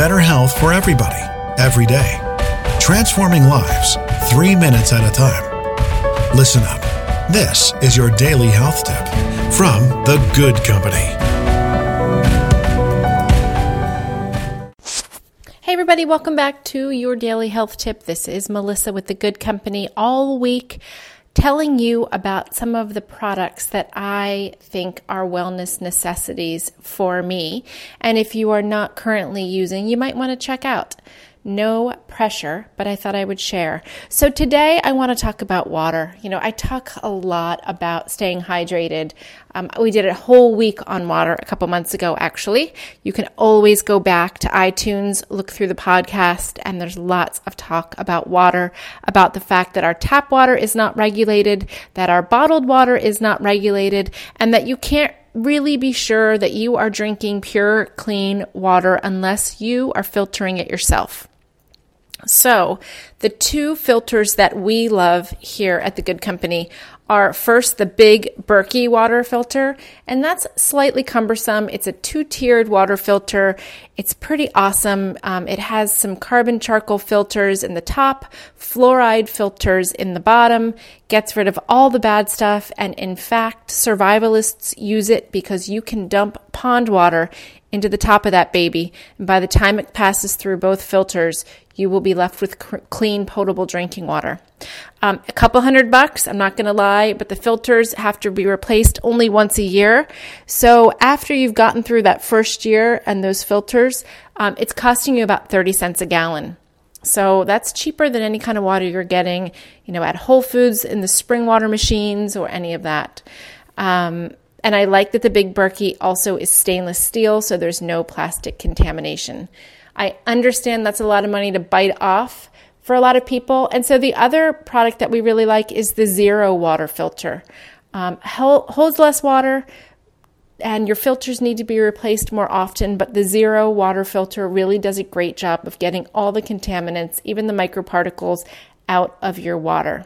better health for everybody, every day. Transforming lives, three minutes at a time. Listen up. This is your daily health tip from The Good Company. Hey, everybody, welcome back to your daily health tip. This is Melissa with The Good Company all week telling you about some of the products that I think are wellness necessities for me. And if you are not currently using, you might want to check out no pressure, but I thought I would share. So today I want to talk about water. You know, I talk a lot about staying hydrated. Um, we did a whole week on water a couple months ago, actually. You can always go back to iTunes, look through the podcast, and there's lots of talk about water, about the fact that our tap water is not regulated, that our bottled water is not regulated, and that you can't really be sure that you are drinking pure, clean water unless you are filtering it yourself. So, the two filters that we love here at the Good Company are first the big Berkey water filter, and that's slightly cumbersome. It's a two tiered water filter. It's pretty awesome. Um, it has some carbon charcoal filters in the top, fluoride filters in the bottom, gets rid of all the bad stuff, and in fact, survivalists use it because you can dump pond water into the top of that baby, and by the time it passes through both filters, you will be left with cr- clean, potable drinking water. Um, a couple hundred bucks, I'm not going to lie, but the filters have to be replaced only once a year. So after you've gotten through that first year and those filters, um, it's costing you about 30 cents a gallon. So that's cheaper than any kind of water you're getting, you know, at Whole Foods in the spring water machines or any of that. Um, and I like that the Big Berkey also is stainless steel, so there's no plastic contamination. I understand that's a lot of money to bite off for a lot of people. And so the other product that we really like is the Zero water filter. Um, holds less water, and your filters need to be replaced more often, but the Zero water filter really does a great job of getting all the contaminants, even the microparticles, out of your water.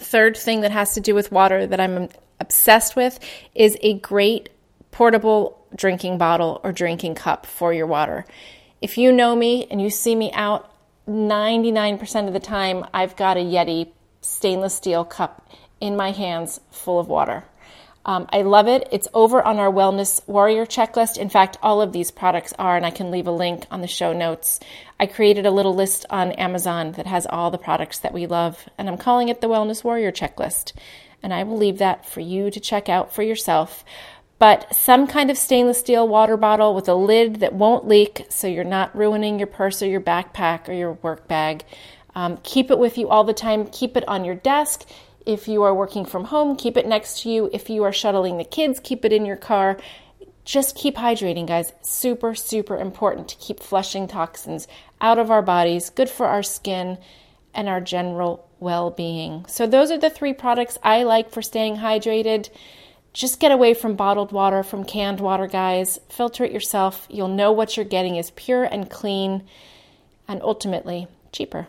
Third thing that has to do with water that I'm obsessed with is a great portable drinking bottle or drinking cup for your water. If you know me and you see me out, 99% of the time, I've got a Yeti stainless steel cup in my hands full of water. Um, I love it. It's over on our Wellness Warrior checklist. In fact, all of these products are, and I can leave a link on the show notes. I created a little list on Amazon that has all the products that we love, and I'm calling it the Wellness Warrior checklist. And I will leave that for you to check out for yourself but some kind of stainless steel water bottle with a lid that won't leak so you're not ruining your purse or your backpack or your work bag. Um, keep it with you all the time. Keep it on your desk. If you are working from home, keep it next to you. If you are shuttling the kids, keep it in your car. Just keep hydrating, guys. Super, super important to keep flushing toxins out of our bodies, good for our skin and our general well being. So, those are the three products I like for staying hydrated. Just get away from bottled water, from canned water, guys. Filter it yourself. You'll know what you're getting is pure and clean and ultimately cheaper.